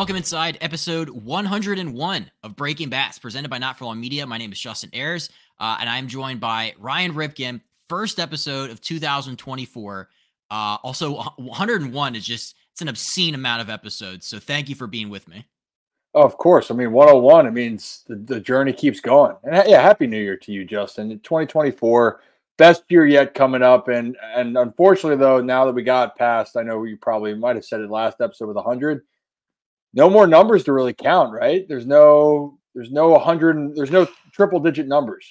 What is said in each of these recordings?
welcome inside episode 101 of Breaking Bats, presented by Not For Long Media. My name is Justin Ayers, uh, and I'm joined by Ryan Ripken. First episode of 2024. Uh, also, 101 is just it's an obscene amount of episodes. So thank you for being with me. Oh, of course. I mean, 101. It means the, the journey keeps going. And yeah, happy New Year to you, Justin. 2024 best year yet coming up. And and unfortunately, though, now that we got past, I know you probably might have said it last episode with 100. No more numbers to really count, right? There's no there's no 100 there's no triple digit numbers.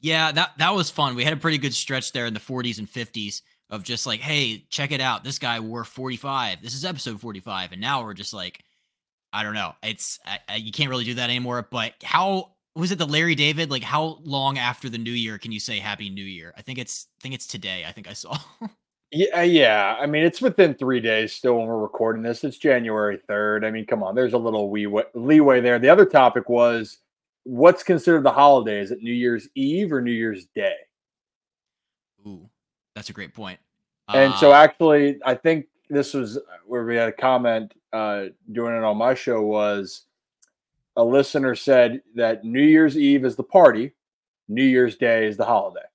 Yeah, that that was fun. We had a pretty good stretch there in the 40s and 50s of just like, hey, check it out. This guy wore 45. This is episode 45, and now we're just like, I don't know. It's I, I, you can't really do that anymore. But how was it the Larry David? Like how long after the new year can you say Happy New Year? I think it's I think it's today. I think I saw. yeah, yeah. I mean, it's within three days still when we're recording this. It's January third. I mean, come on. There's a little wee leeway there. The other topic was what's considered the holiday? Is it New Year's Eve or New Year's Day? Ooh, that's a great point. And uh, so, actually, I think this was where we had a comment uh, doing it on my show was a listener said that New Year's Eve is the party, New Year's Day is the holiday.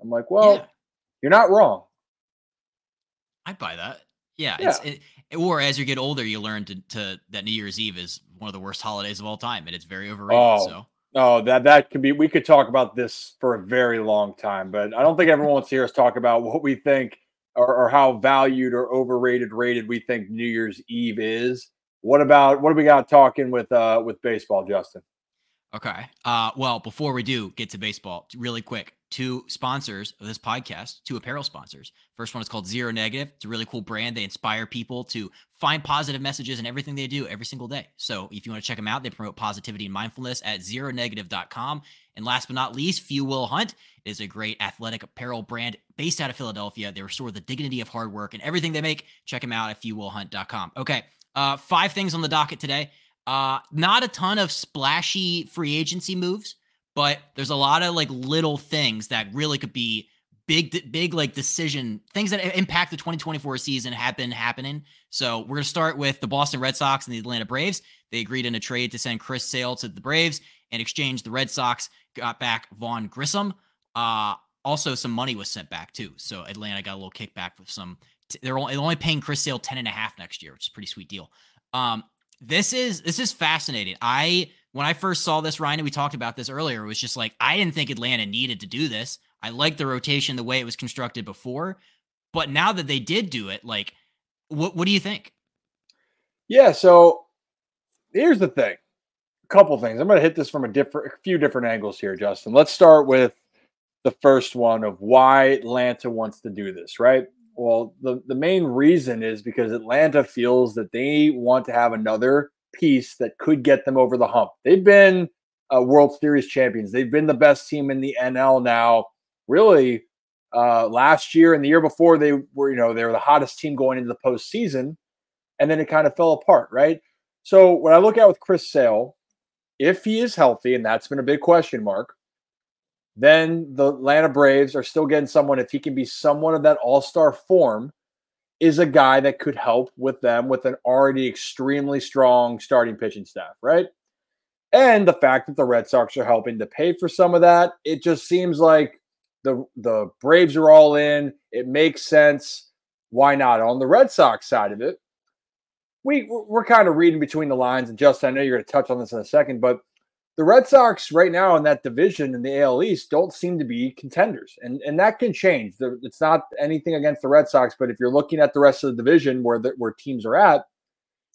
I'm like, well, yeah. you're not wrong. I buy that. Yeah, yeah. It's, it, or as you get older, you learn to, to, that New Year's Eve is one of the worst holidays of all time, and it's very overrated. Oh, so. oh, that that could be. We could talk about this for a very long time, but I don't think everyone wants to hear us talk about what we think or, or how valued or overrated, rated we think New Year's Eve is. What about what do we got talking with uh with baseball, Justin? Okay. Uh well, before we do get to baseball, really quick, two sponsors of this podcast, two apparel sponsors. First one is called Zero Negative. It's a really cool brand. They inspire people to find positive messages in everything they do every single day. So if you want to check them out, they promote positivity and mindfulness at zeronegative.com. And last but not least, Few Will Hunt is a great athletic apparel brand based out of Philadelphia. They restore the dignity of hard work and everything they make. Check them out at fewwillhunt.com. Okay. Uh, five things on the docket today. Uh, not a ton of splashy free agency moves, but there's a lot of like little things that really could be big, big like decision things that impact the 2024 season have been happening. So we're gonna start with the Boston Red Sox and the Atlanta Braves. They agreed in a trade to send Chris Sale to the Braves. and exchange, the Red Sox got back Vaughn Grissom. Uh, also, some money was sent back too. So Atlanta got a little kickback with some they're only, only paying Chris Sale 10 and a half next year, which is a pretty sweet deal. Um, this is this is fascinating. I when I first saw this, Ryan, we talked about this earlier, it was just like I didn't think Atlanta needed to do this. I like the rotation the way it was constructed before, but now that they did do it, like what what do you think? Yeah, so here's the thing. A couple things. I'm going to hit this from a different a few different angles here, Justin. Let's start with the first one of why Atlanta wants to do this, right? Well, the, the main reason is because Atlanta feels that they want to have another piece that could get them over the hump. They've been uh, World Series champions. They've been the best team in the NL now. Really, uh, last year and the year before, they were you know they were the hottest team going into the postseason, and then it kind of fell apart, right? So when I look at with Chris Sale, if he is healthy, and that's been a big question mark, then the Atlanta Braves are still getting someone, if he can be someone of that all star form, is a guy that could help with them with an already extremely strong starting pitching staff, right? And the fact that the Red Sox are helping to pay for some of that, it just seems like the the Braves are all in. It makes sense. Why not? On the Red Sox side of it, we we're kind of reading between the lines. And Justin, I know you're going to touch on this in a second, but the Red Sox right now in that division in the AL East don't seem to be contenders, and and that can change. It's not anything against the Red Sox, but if you're looking at the rest of the division where the, where teams are at,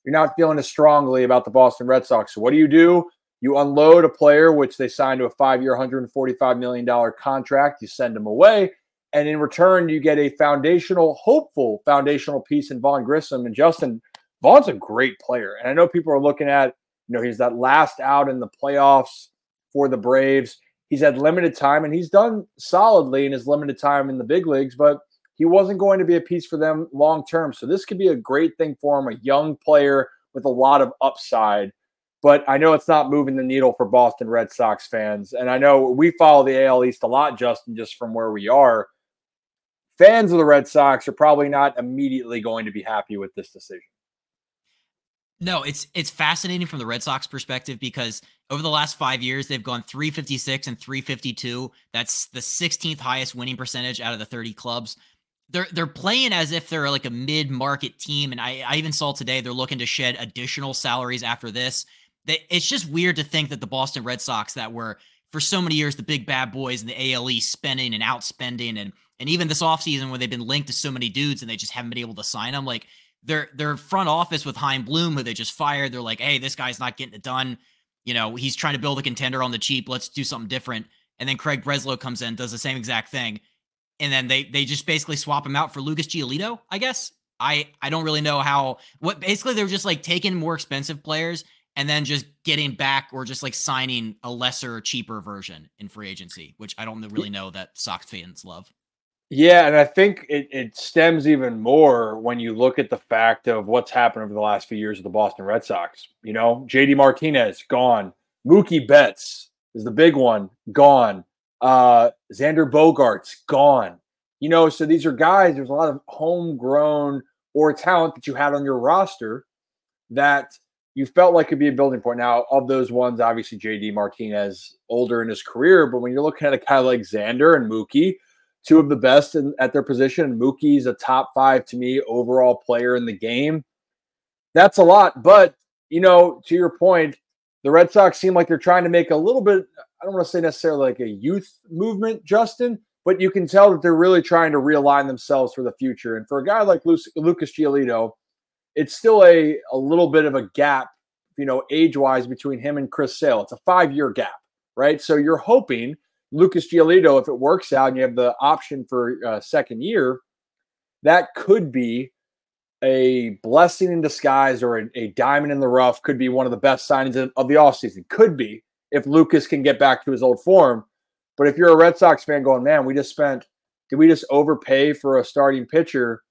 you're not feeling as strongly about the Boston Red Sox. So what do you do? You unload a player, which they signed to a five-year, 145 million dollar contract. You send them away, and in return, you get a foundational, hopeful foundational piece in Vaughn Grissom and Justin. Vaughn's a great player, and I know people are looking at know, he's that last out in the playoffs for the Braves. He's had limited time and he's done solidly in his limited time in the big leagues, but he wasn't going to be a piece for them long term. So this could be a great thing for him, a young player with a lot of upside. But I know it's not moving the needle for Boston Red Sox fans. And I know we follow the AL East a lot, Justin, just from where we are. Fans of the Red Sox are probably not immediately going to be happy with this decision. No, it's it's fascinating from the Red Sox perspective because over the last five years they've gone 356 and 352. That's the 16th highest winning percentage out of the 30 clubs. They're they're playing as if they're like a mid-market team, and I, I even saw today they're looking to shed additional salaries after this. It's just weird to think that the Boston Red Sox that were for so many years the big bad boys in the ALE spending and outspending and and even this offseason where they've been linked to so many dudes and they just haven't been able to sign them like their their front office with Chaim Bloom, who they just fired, they're like, hey, this guy's not getting it done. You know, he's trying to build a contender on the cheap. Let's do something different. And then Craig Breslow comes in, does the same exact thing. And then they they just basically swap him out for Lucas Giolito, I guess. I I don't really know how what basically they're just like taking more expensive players and then just getting back or just like signing a lesser, cheaper version in free agency, which I don't really know that Sox fans love. Yeah, and I think it, it stems even more when you look at the fact of what's happened over the last few years of the Boston Red Sox. You know, JD Martinez gone, Mookie Betts is the big one gone, uh, Xander Bogaerts gone. You know, so these are guys. There's a lot of homegrown or talent that you had on your roster that you felt like could be a building point. Now, of those ones, obviously JD Martinez older in his career, but when you're looking at a guy like Xander and Mookie two of the best in, at their position. Mookie's a top five to me overall player in the game. That's a lot, but you know, to your point, the Red Sox seem like they're trying to make a little bit. I don't want to say necessarily like a youth movement, Justin, but you can tell that they're really trying to realign themselves for the future. And for a guy like Lucas Giolito, it's still a a little bit of a gap, you know, age wise between him and Chris Sale. It's a five year gap, right? So you're hoping Lucas Giolito, if it works out and you have the option for a second year, that could be a blessing in disguise or a, a, diamond in the rough. Could be one of the best signings of, of the offseason. Could be if Lucas can get back to his old form. But if you're a Red Sox fan going, man, we just spent, did we just overpay for a starting pitcher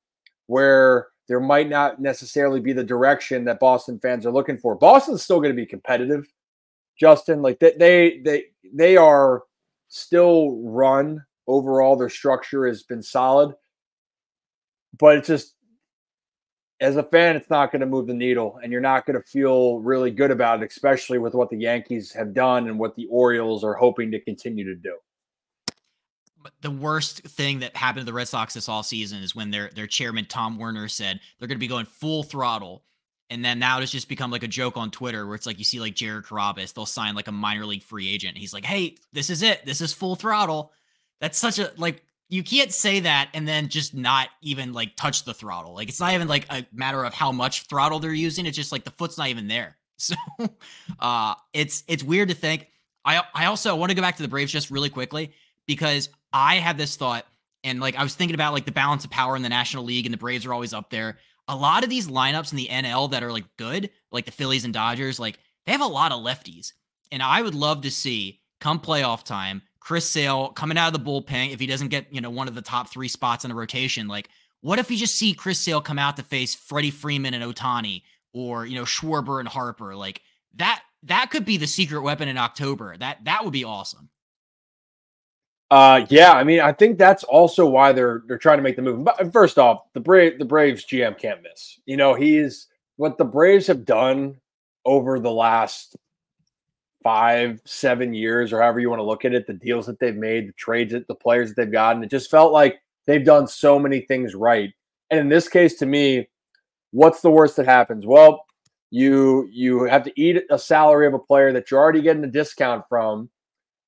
where there might not necessarily be the direction that Boston fans are looking for? Boston's still going to be competitive, Justin. Like they, they, they, they are still run overall. Their structure has been solid, but it's just as a fan, it's not going to move the needle, and you're not going to feel really good about it, especially with what the Yankees have done and what the Orioles are hoping to continue to do. The worst thing that happened to the Red Sox this all season is when their their chairman Tom Werner said they're going to be going full throttle and then now it's just become like a joke on Twitter where it's like you see like Jared Carrabis, they'll sign like a minor league free agent. He's like, hey, this is it. This is full throttle. That's such a like you can't say that and then just not even like touch the throttle. Like it's not even like a matter of how much throttle they're using. It's just like the foot's not even there. So uh it's it's weird to think. I I also want to go back to the Braves just really quickly because I had this thought and like I was thinking about like the balance of power in the National League and the Braves are always up there a lot of these lineups in the NL that are like good, like the Phillies and Dodgers, like they have a lot of lefties. And I would love to see come playoff time, Chris Sale coming out of the bullpen if he doesn't get, you know, one of the top three spots in the rotation. Like, what if you just see Chris Sale come out to face Freddie Freeman and Ohtani or, you know, Schwarber and Harper? Like that that could be the secret weapon in October. That that would be awesome. Uh, yeah, I mean, I think that's also why they're they're trying to make the move. But first off, the Brave the Braves GM can't miss. You know, he's what the Braves have done over the last five, seven years, or however you want to look at it, the deals that they've made, the trades that the players that they've gotten. It just felt like they've done so many things right. And in this case, to me, what's the worst that happens? Well, you you have to eat a salary of a player that you're already getting a discount from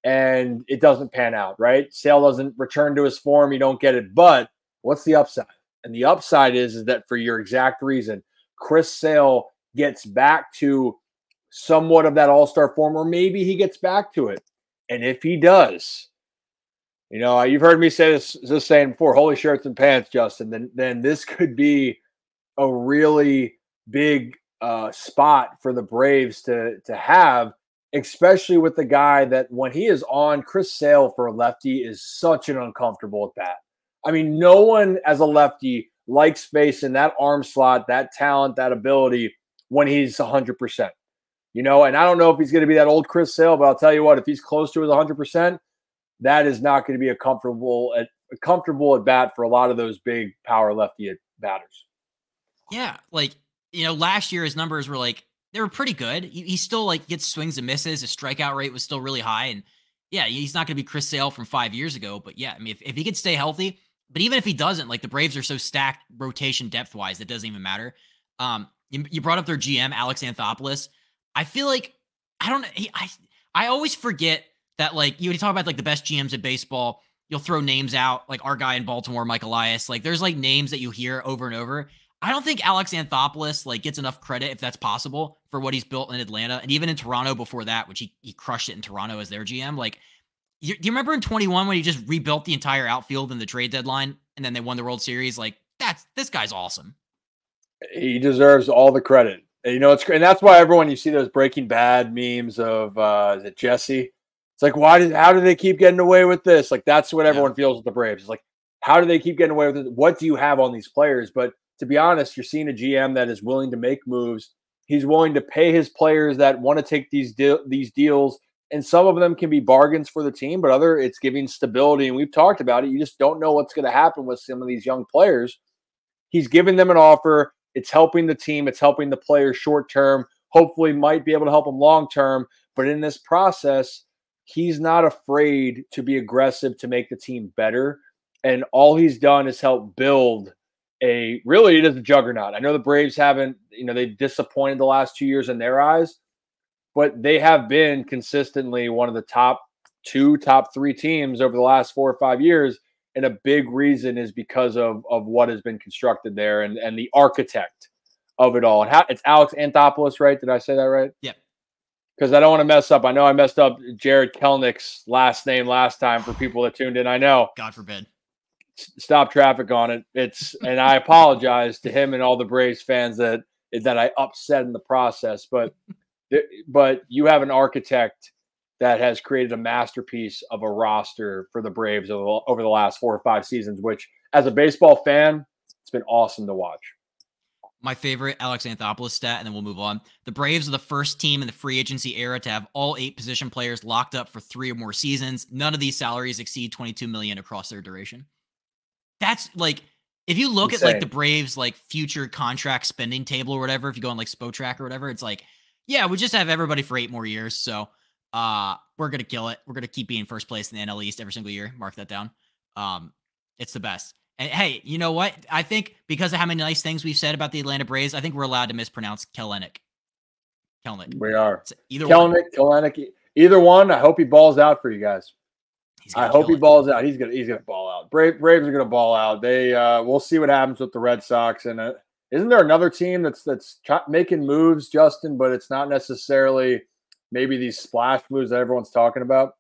and it doesn't pan out, right? Sale doesn't return to his form, you don't get it. But what's the upside? And the upside is, is that for your exact reason, Chris Sale gets back to somewhat of that all-star form, or maybe he gets back to it. And if he does, you know, you've heard me say this, this saying before, holy shirts and pants, Justin, then then this could be a really big uh, spot for the Braves to to have especially with the guy that when he is on, Chris Sale for a lefty is such an uncomfortable at bat. I mean, no one as a lefty likes space facing that arm slot, that talent, that ability when he's 100%. You know, and I don't know if he's going to be that old Chris Sale, but I'll tell you what, if he's close to his 100%, that is not going to be a comfortable at comfortable at bat for a lot of those big power lefty batters. Yeah, like you know, last year his numbers were like they were pretty good. He, he still like gets swings and misses. His strikeout rate was still really high, and yeah, he's not going to be Chris Sale from five years ago. But yeah, I mean, if, if he could stay healthy, but even if he doesn't, like the Braves are so stacked rotation depth wise, that doesn't even matter. Um, you, you brought up their GM Alex Anthopoulos. I feel like I don't. I I always forget that like you talk about like the best GMs in baseball. You'll throw names out like our guy in Baltimore, Mike Elias. Like there's like names that you hear over and over. I don't think Alex Anthopoulos like gets enough credit if that's possible for what he's built in Atlanta and even in Toronto before that, which he he crushed it in Toronto as their GM. Like, you, do you remember in 21 when he just rebuilt the entire outfield in the trade deadline and then they won the World Series? Like, that's this guy's awesome. He deserves all the credit. And, you know, it's and that's why everyone you see those Breaking Bad memes of uh, is it Jesse? It's like why did how do they keep getting away with this? Like that's what everyone yeah. feels with the Braves. It's like how do they keep getting away with it? What do you have on these players? But to be honest, you're seeing a GM that is willing to make moves. He's willing to pay his players that want to take these de- these deals, and some of them can be bargains for the team, but other it's giving stability. And we've talked about it. You just don't know what's going to happen with some of these young players. He's giving them an offer. It's helping the team. It's helping the players short term. Hopefully, might be able to help them long term. But in this process, he's not afraid to be aggressive to make the team better. And all he's done is help build a really it is a juggernaut. I know the Braves haven't, you know, they disappointed the last two years in their eyes, but they have been consistently one of the top two, top three teams over the last four or five years. And a big reason is because of of what has been constructed there and and the architect of it all. And how it's Alex Anthopoulos, right? Did I say that right? Yeah. Because I don't want to mess up. I know I messed up Jarred Kelenic's last name last time for people that tuned in. I know. God forbid stop traffic on it. It's and I apologize to him and all the Braves fans that that I upset in the process. But but you have an architect that has created a masterpiece of a roster for the Braves over, the last four or five seasons. Which, as a baseball fan, it's been awesome to watch. My favorite Alex Anthopoulos stat, and then we'll move on. The Braves are the first team in the free agency era to have all eight position players locked up for three or more seasons. None of these salaries exceed 22 million across their duration that's like if you look Insane. at like the Braves like future contract spending table or whatever, if you go on like Spotrac or whatever, it's like, yeah, we just have everybody for eight more years. So uh we're gonna kill it. We're gonna keep being first place in the NL East every single year. Mark that down. Um, it's the best. And hey, you know what? I think because of how many nice things we've said about the Atlanta Braves, I think we're allowed to mispronounce Kelenic. Kelenic. We are. It's either Kelenic, Kelenic, either one. I hope he balls out for you guys. I hope he balls out. He's gonna he's gonna ball out. Brave, Braves are gonna ball out. They uh, we'll see what happens with the Red Sox. And uh, isn't there another team that's that's making moves, Justin? But it's not necessarily maybe these splash moves that everyone's talking about.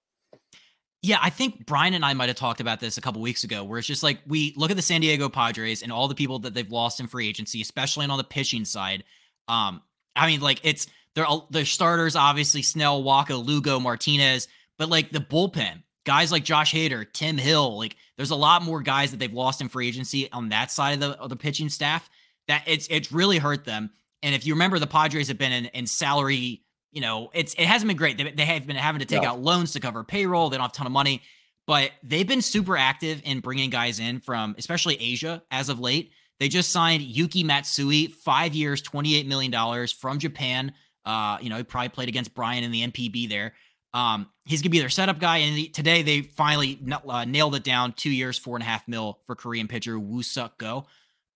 Yeah, I think Brian and I might have talked about this a couple weeks ago, where it's just like we look at the San Diego Padres and all the people that they've lost in free agency, especially on the pitching side. Um, I mean, like it's their their starters, obviously Snell, Wacha, Lugo, Martinez, but like the bullpen, guys like Josh Hader, Tim Hill, like there's a lot more guys that they've lost in free agency on that side of the of the pitching staff that it's it's really hurt them. And if you remember, the Padres have been in, in salary, you know, it's it hasn't been great. They, they have been having to take out loans to cover payroll. They don't have a ton of money, but they've been super active in bringing guys in from especially Asia as of late. They just signed Yuki Matsui, five years, $28 million from Japan. Uh, you know, he probably played against Brian in the NPB there. Um, he's gonna be their setup guy, and today they finally uh, nailed it down. Two years, four and a half mil for Korean pitcher Woo Suk Go.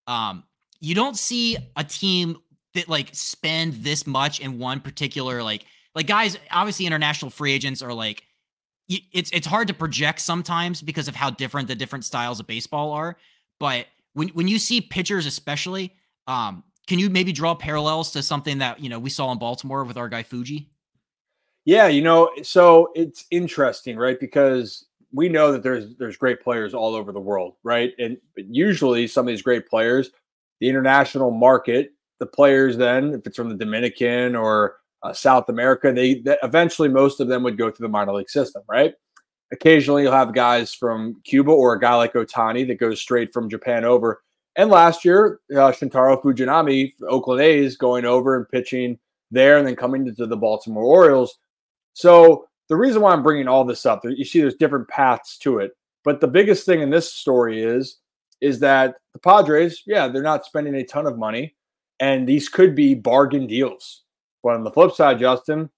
Um, you don't see a team that like spend this much in one particular like like guys. Obviously, international free agents are like it's it's hard to project sometimes because of how different the different styles of baseball are. But when when you see pitchers, especially, um, can you maybe draw parallels to something that you know we saw in Baltimore with our guy Fuji? Yeah, you know, so it's interesting, right? Because we know that there's there's great players all over the world, right? And usually some of these great players, the international market, the players then, if it's from the Dominican or uh, South America, they, they eventually most of them would go through the minor league system, right? Occasionally you'll have guys from Cuba or a guy like Ohtani that goes straight from Japan over. And last year, uh, Shintaro Fujinami, Oakland A's, going over and pitching there and then coming to the Baltimore Orioles so the reason why I'm bringing all this up, you see, there's different paths to it. But the biggest thing in this story is, is that the Padres, yeah, they're not spending a ton of money. And these could be bargain deals. But on the flip side, Justin,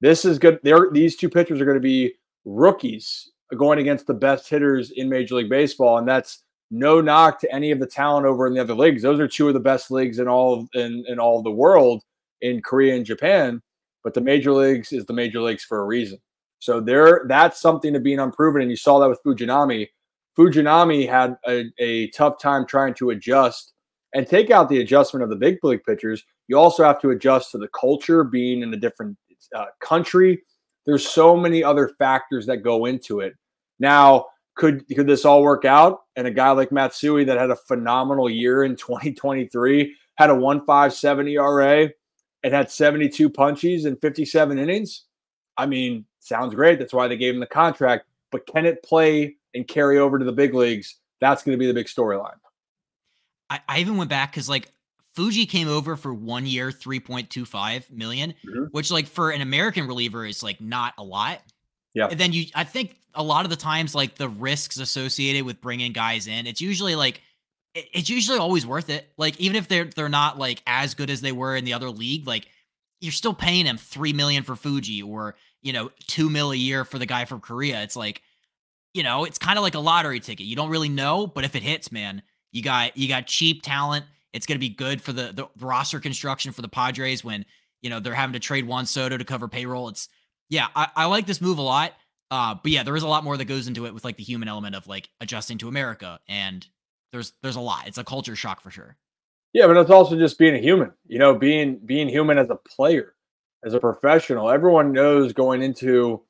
this is good. They're, these two pitchers are going to be rookies going against the best hitters in Major League Baseball. And that's no knock to any of the talent over in the other leagues. Those are two of the best leagues in all in, in all the world in Korea and Japan. But the major leagues is the major leagues for a reason. So there, that's something to being unproven. And you saw that with Fujinami. Fujinami had a, a tough time trying to adjust and take out the adjustment of the big league pitchers. You also have to adjust to the culture, being in a different uh, country. There's so many other factors that go into it. Now, could could this all work out? And a guy like Matsui that had a phenomenal year in 2023 had a 1.57 ERA and had 72 punchies and 57 innings. I mean, sounds great. That's why they gave him the contract. But can it play and carry over to the big leagues? That's going to be the big storyline. I, I even went back because like Fuji came over for one year, 3.25 million, mm-hmm. which like for an American reliever is like not a lot. Yeah. And then you, I think a lot of the times, like the risks associated with bringing guys in, it's usually like, it's usually always worth it. Like even if they're they're not like as good as they were in the other league, like you're still paying them three million for Fuji or you know two mil a year for the guy from Korea. It's like, you know, it's kind of like a lottery ticket. You don't really know, but if it hits, man, you got you got cheap talent. It's going to be good for the, the roster construction for the Padres when you know they're having to trade Juan Soto to cover payroll. It's yeah, I, I like this move a lot. Uh, but yeah, there is a lot more that goes into it with like the human element of like adjusting to America, and there's there's a lot. It's a culture shock for sure. Yeah, but it's also just being a human. You know, being being human as a player, as a professional. Everyone knows going into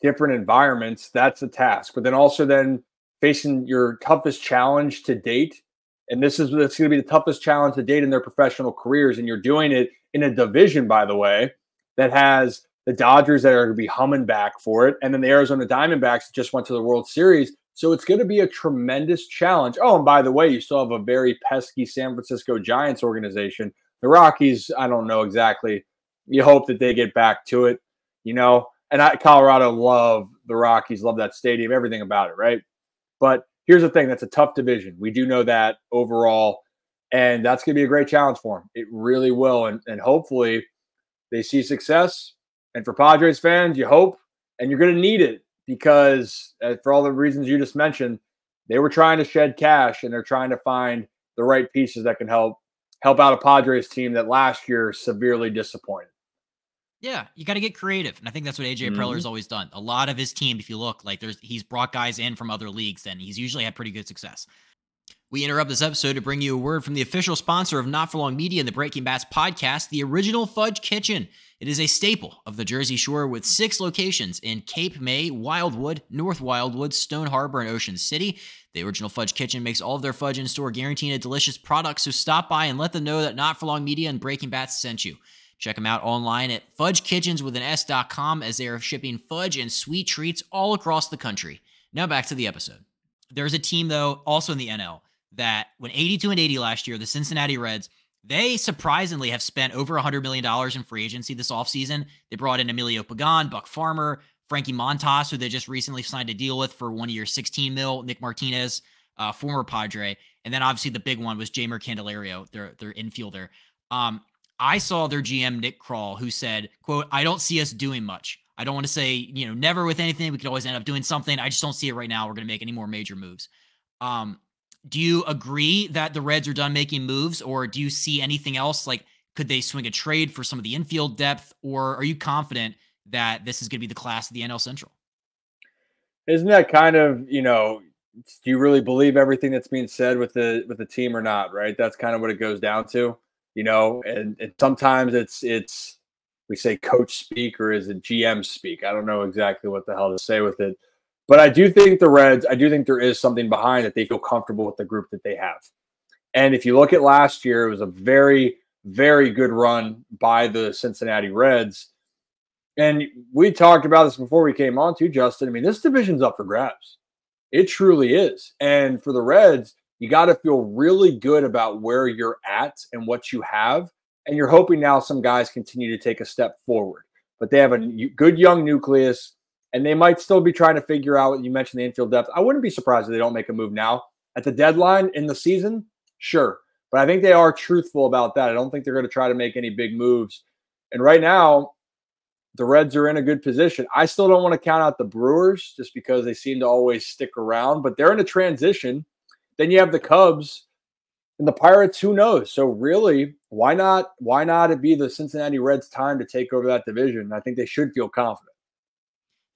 different environments that's a task, but then also then facing your toughest challenge to date. And this is that's going to be the toughest challenge to date in their professional careers. And you're doing it in a division, by the way, that has the Dodgers that are going to be humming back for it, and then the Arizona Diamondbacks just went to the World Series. So it's going to be a tremendous challenge. Oh, and by the way, you still have a very pesky San Francisco Giants organization. The Rockies, I don't know exactly. You hope that they get back to it, you know. And I, Colorado love the Rockies, love that stadium, everything about it, right? But here's the thing: that's a tough division. We do know that overall, and that's going to be a great challenge for them. It really will, and and hopefully they see success and for Padres fans, you hope, and you're going to need it because uh, for all the reasons you just mentioned, they were trying to shed cash and they're trying to find the right pieces that can help help out a Padres team that last year severely disappointed. Yeah, you got to get creative, and I think that's what AJ mm-hmm. Preller's always done. A lot of his team, if you look, like there's he's brought guys in from other leagues, and he's usually had pretty good success. We interrupt this episode to bring you a word from the official sponsor of Not For Long Media and the Breaking Bats podcast, the Original Fudge Kitchen. It is a staple of the Jersey Shore with six locations in Cape May, Wildwood, North Wildwood, Stone Harbor, and Ocean City. The Original Fudge Kitchen makes all of their fudge in store guaranteeing a delicious product, so stop by and let them know that Not For Long Media and Breaking Bats sent you. Check them out online at fudgekitchens as they are shipping fudge and sweet treats all across the country. Now back to the episode. There's a team, though, also in the NL that when 82 and 80 last year, the Cincinnati Reds, they surprisingly have spent over $100 million in free agency this offseason. They brought in Emilio Pagan, Buck Farmer, Frankie Montas, who they just recently signed a deal with for one year, 16 mil, Nick Martinez, uh, former Padre. And then obviously the big one was Jeimer Candelario, their, their infielder. Um, I saw their GM, Nick Krall, who said, quote, I don't see us doing much. I don't want to say, you know, never with anything. We could always end up doing something. I just don't see it right now. We're going to make any more major moves. Um, do you agree that the Reds are done making moves, or do you see anything else? Like, could they swing a trade for some of the infield depth, or are you confident that this is going to be the class of the NL Central? Isn't that kind of you know? Do you really believe everything that's being said with the with the team or not? Right. That's kind of what it goes down to, you know. And, and sometimes it's it's we say coach speak or is it GM speak? I don't know exactly what the hell to say with it. But I do think the Reds, I do think there is something behind that they feel comfortable with the group that they have. And if you look at last year, it was a very, very good run by the Cincinnati Reds. And we talked about this before we came on too, Justin. I mean, this division's up for grabs. It truly is. And for the Reds, you got to feel really good about where you're at and what you have. And you're hoping now some guys continue to take a step forward. But they have a good young nucleus and they might still be trying to figure out. You mentioned the infield depth. I wouldn't be surprised if they don't make a move now at the deadline in the season. Sure, But I think they are truthful about that. I don't think they're going to try to make any big moves. And right now, the Reds are in a good position. I still don't want to count out the Brewers just because they seem to always stick around, but they're in a transition. Then you have the Cubs and the Pirates, who knows? So really, why not why not it be the Cincinnati Reds time to take over that division? I think they should feel confident.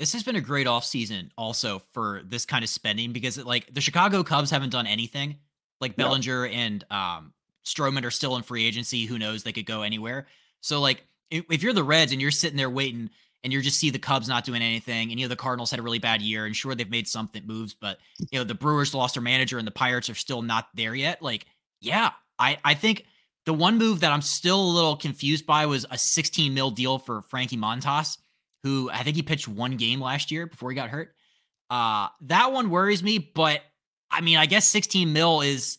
This has been a great offseason also for this kind of spending because like the Chicago Cubs haven't done anything. Like Bellinger and um Stroman are still in free agency. Who knows? They could go anywhere. So like if you're the Reds and you're sitting there waiting and you just see the Cubs not doing anything, and you know the Cardinals had a really bad year, and sure they've made something moves, but you know the Brewers lost their manager and the Pirates are still not there yet. Like, yeah, I I think the one move that I'm still a little confused by was a 16 mil deal for Frankie Montas, who I think he pitched one game last year before he got hurt. Uh, that one worries me, but I mean, I guess 16 mil is,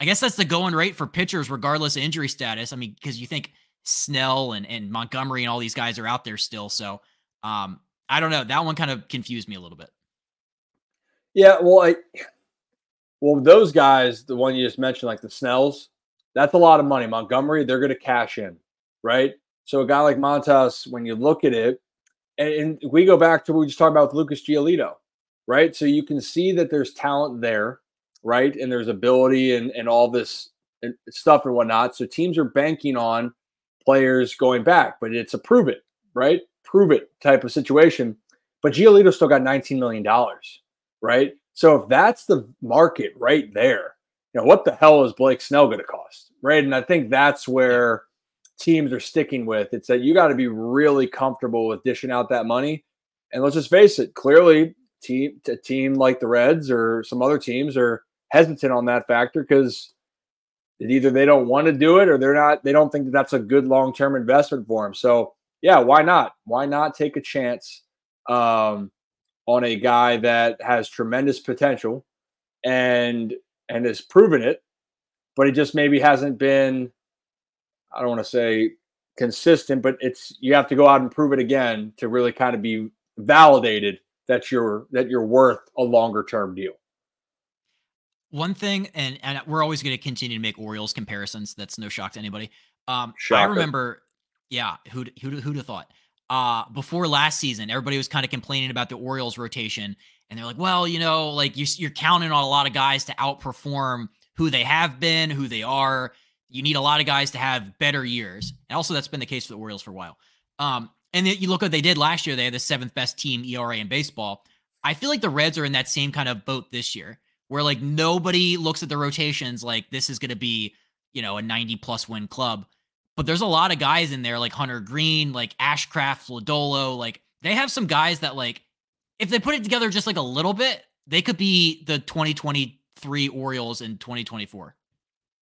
I guess that's the going rate for pitchers regardless of injury status. I mean, because you think Snell and, and Montgomery and all these guys are out there still. So um, I don't know. That one kind of confused me a little bit. Yeah, well, I well those guys, the one you just mentioned, like the Snells, that's a lot of money. Montgomery, they're going to cash in, right? So a guy like Montas, when you look at it, and, and we go back to what we just talked about with Lucas Giolito, right? So you can see that there's talent there, right? And there's ability and, and all this stuff and whatnot. So teams are banking on players going back, but it's a prove it, right? Prove it type of situation. But Giolito still got $19 million, right? So if that's the market right there, you know, what the hell is Blake Snell going to cost, right? And I think that's where teams are sticking with. It's that you got to be really comfortable with dishing out that money. And let's just face it, clearly, team a team like the Reds or some other teams are hesitant on that factor because either they don't want to do it or they're not they don't think that that's a good long-term investment for them so yeah why not why not take a chance um, on a guy that has tremendous potential and and has proven it but he just maybe hasn't been i don't want to say consistent but it's you have to go out and prove it again to really kind of be validated that you're that you're worth a longer term deal one thing, and and we're always going to continue to make Orioles comparisons. That's no shock to anybody. Um, I remember, yeah, who who who'd have thought? Uh, before last season, everybody was kind of complaining about the Orioles rotation, and they're like, well, you know, like you're, you're counting on a lot of guys to outperform who they have been, who they are. You need a lot of guys to have better years, and also that's been the case for the Orioles for a while. Um, and you look what they did last year; they had the seventh best team ERA in baseball. I feel like the Reds are in that same kind of boat this year where like nobody looks at the rotations like this is going to be, you know, a 90 plus win club. But there's a lot of guys in there like Hunter Greene, like Ashcraft, Lodolo, like they have some guys that like if they put it together just like a little bit, they could be the 2023 Orioles in 2024.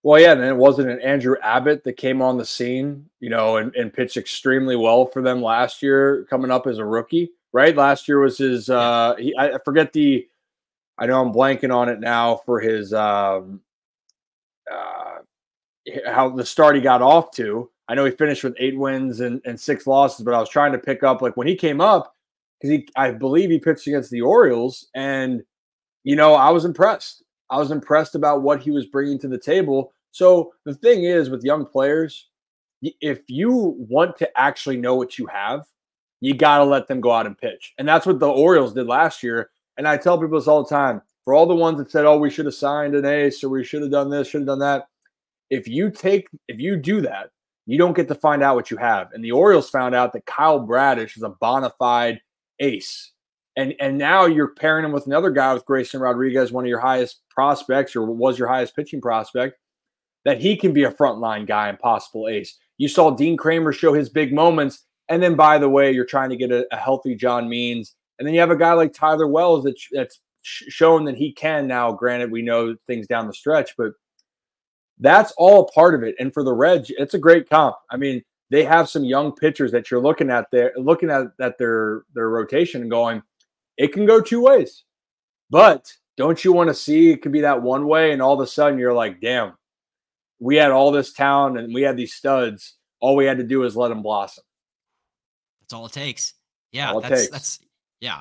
Well, yeah, and it wasn't an Andrew Abbott that came on the scene, you know, and, and pitched extremely well for them last year, coming up as a rookie, right? Last year was his. uh he, I forget the I know I'm blanking on it now for his um, uh, how the start he got off to. I know he finished with eight wins and, and six losses, but I was trying to pick up like when he came up because he I believe he pitched against the Orioles, and you know I was impressed. I was impressed about what he was bringing to the table. So the thing is with young players, if you want to actually know what you have, you got to let them go out and pitch. And that's what the Orioles did last year. And I tell people this all the time for all the ones that said, oh, we should have signed an ace or we should have done this, should have done that. If you take, if you do that, you don't get to find out what you have. And the Orioles found out that Kyle Bradish is a bona fide ace. And and now you're pairing him with another guy with Grayson Rodriguez, one of your highest prospects, or was your highest pitching prospect, that he can be a frontline guy and possible ace. You saw Dean Kremer show his big moments. And then, by the way, you're trying to get a, a healthy John Means and then you have a guy like Tyler Wells that, that's shown that he can now. Granted, we know things down the stretch, but that's all part of it. And for the Reds, it's a great comp. I mean, they have some young pitchers that you're looking at there, looking at at their their rotation and going, it can go two ways. But don't you want to see it could be that one way, and all of a sudden you're like, damn, we had all this talent and we had these studs. All we had to do is let them blossom. That's all it takes. Yeah, that's takes. that's yeah.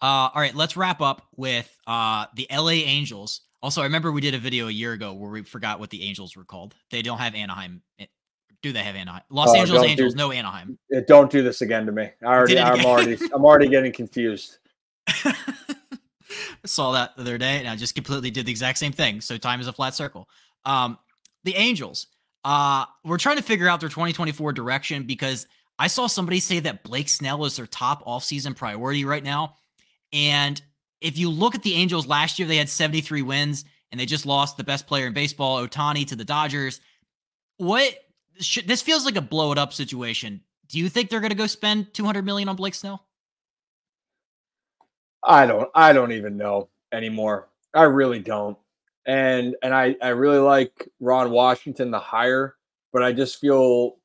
Uh, all right, let's wrap up with uh, the LA Angels. Also, I remember we did a video a year ago where we forgot what the Angels were called. They don't have Anaheim. Eh, do they have Anaheim? Los Oh, Angeles Angels, do- no Anaheim. Don't do this again to me. I already, I'm already, I'm already getting confused. I saw that the other day and I just completely did the exact same thing. So time is a flat circle. Um, the Angels, uh, we're trying to figure out their 2024 direction because I saw somebody say that Blake Snell is their top offseason priority right now. And if you look at the Angels last year, they had 73 wins and they just lost the best player in baseball, Ohtani, to the Dodgers. What should, this feels like a blow it up situation. Do you think they're going to go spend 200 million on Blake Snell? I don't, I don't even know anymore. I really don't. And and I, I really like Ron Washington, the hire, but I just feel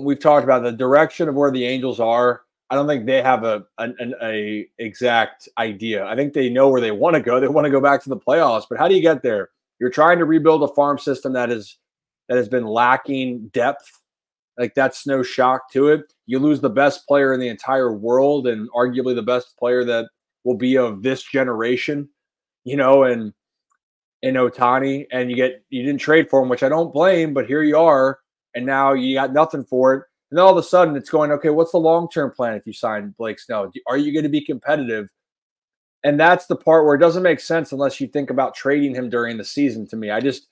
we've talked about the direction of where the Angels are. I don't think they have a an, an a exact idea. I think they know where they want to go. They want to go back to the playoffs, but how do you get there? You're trying to rebuild a farm system that is that has been lacking depth. Like that's no shock to it. You lose the best player in the entire world and arguably the best player that will be of this generation, you know, and in Ohtani, and you get you didn't trade for him, which I don't blame, but here you are, and now you got nothing for it. And then all of a sudden it's going, okay, what's the long term plan if you sign Blake Snell? Are you going to be competitive? And that's the part where it doesn't make sense unless you think about trading him during the season to me. I just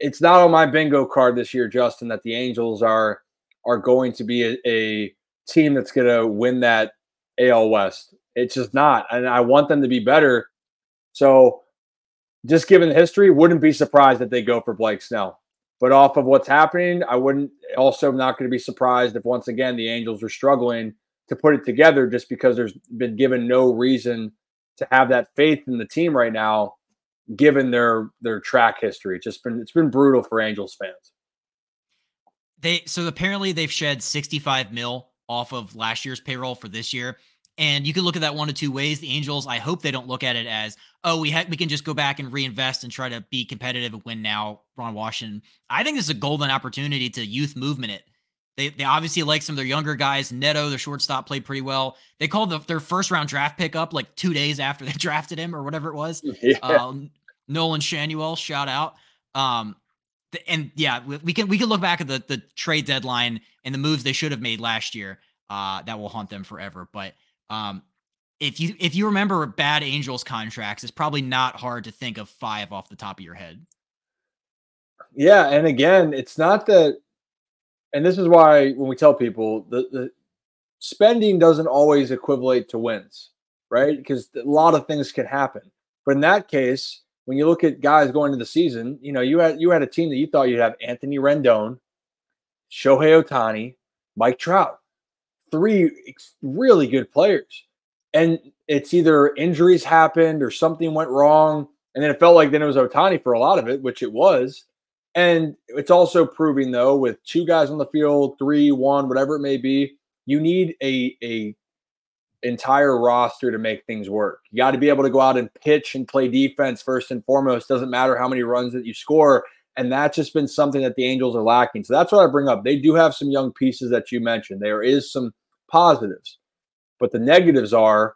it's not on my bingo card this year, Justin, that the Angels are are going to be a, a team that's going to win that AL West. It's just not, and I want them to be better. So, just given the history, wouldn't be surprised that they go for Blake Snell. But off of what's happening, I wouldn't. Also, not going to be surprised if once again the Angels are struggling to put it together, just because there's been given no reason to have that faith in the team right now given their their track history. It's just been it's been brutal for Angels fans. They so apparently they've shed 65 mil off of last year's payroll for this year. And you can look at that one of two ways. The Angels, I hope they don't look at it as, oh, we ha- we can just go back and reinvest and try to be competitive and win now. Ron Washington, I think this is a golden opportunity to youth movement it. They, they obviously like some of their younger guys. Neto, their shortstop, played pretty well. They called the, their first round draft pick up like two days after they drafted him or whatever it was. Yeah. Um, Nolan Schanuel, shout out. Um, and yeah, we, we can we can look back at the the trade deadline and the moves they should have made last year. Uh, that will haunt them forever. But um, if you if you remember bad Angels contracts, it's probably not hard to think of five off the top of your head. yeah, and again, it's not that and this is why when we tell people the, the spending doesn't always equate to wins, right? Because a lot of things can happen. But in that case, when you look at guys going into the season, you know, you had you had a team that you thought you'd have Anthony Rendon, Shohei Ohtani, Mike Trout, three really good players. And it's either injuries happened or something went wrong. And then it felt like then it was Ohtani for a lot of it, which it was. And it's also proving though, with two guys on the field, three, one, whatever it may be, you need a a entire roster to make things work. You got to be able to go out and pitch and play defense first and foremost. Doesn't matter how many runs that you score. And that's just been something that the Angels are lacking. So that's what I bring up. They do have some young pieces that you mentioned. There is some positives, but the negatives are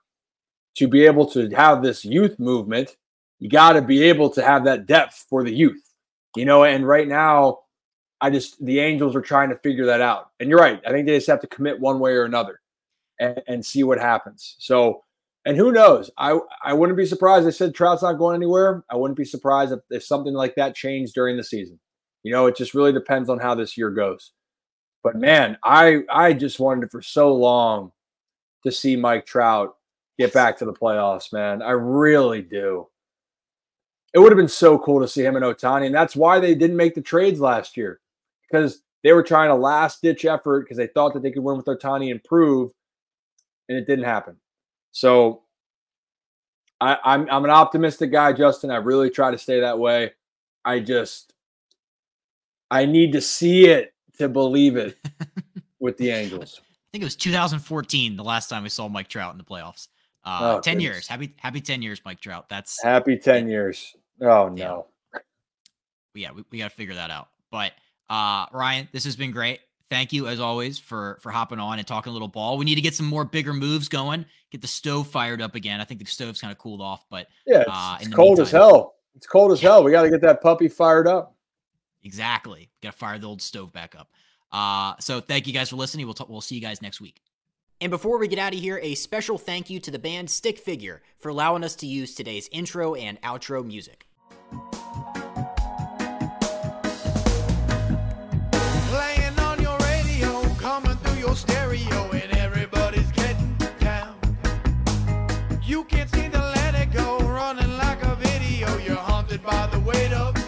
to be able to have this youth movement, you got to be able to have that depth for the youth. You know, and right now, I just the Angels are trying to figure that out. And you're right. I think they just have to commit one way or another and, and see what happens. So, and who knows? I I wouldn't be surprised. I said Trout's not going anywhere. I wouldn't be surprised if, if something like that changed during the season. You know, it just really depends on how this year goes. But man, I I just wanted for so long to see Mike Trout get back to the playoffs, man. I really do. It would have been so cool to see him and Ohtani, and that's why they didn't make the trades last year because they were trying a last ditch effort because they thought that they could win with Ohtani and prove, and it didn't happen. So I, I'm I'm an optimistic guy, Justin. I really try to stay that way. I just I need to see it to believe it with the Angels. I think it was 2014 the last time we saw Mike Trout in the playoffs. Uh, Oh, 10 goodness. years. Happy happy 10 years, Mike Trout. That's Happy 10 years. Oh no. yeah, we, we got to figure that out. But uh, Ryan, this has been great. Thank you as always for for hopping on and talking a little ball. We need to get some more bigger moves going. Get the stove fired up again. I think the stove's kind of cooled off, but Yeah, it's, Uh, it's cold as hell. It's cold as hell. We got to get that puppy fired up. Exactly. Got to fire the old stove back up. Uh, so thank you guys for listening. We'll, t- we'll see you guys next week. And before we get out of here, a special thank you to the band Stick Figure for allowing us to use today's intro and outro music. your stereo and everybody's getting down. You can't seem to let it go, running like a video. You're haunted by the weight of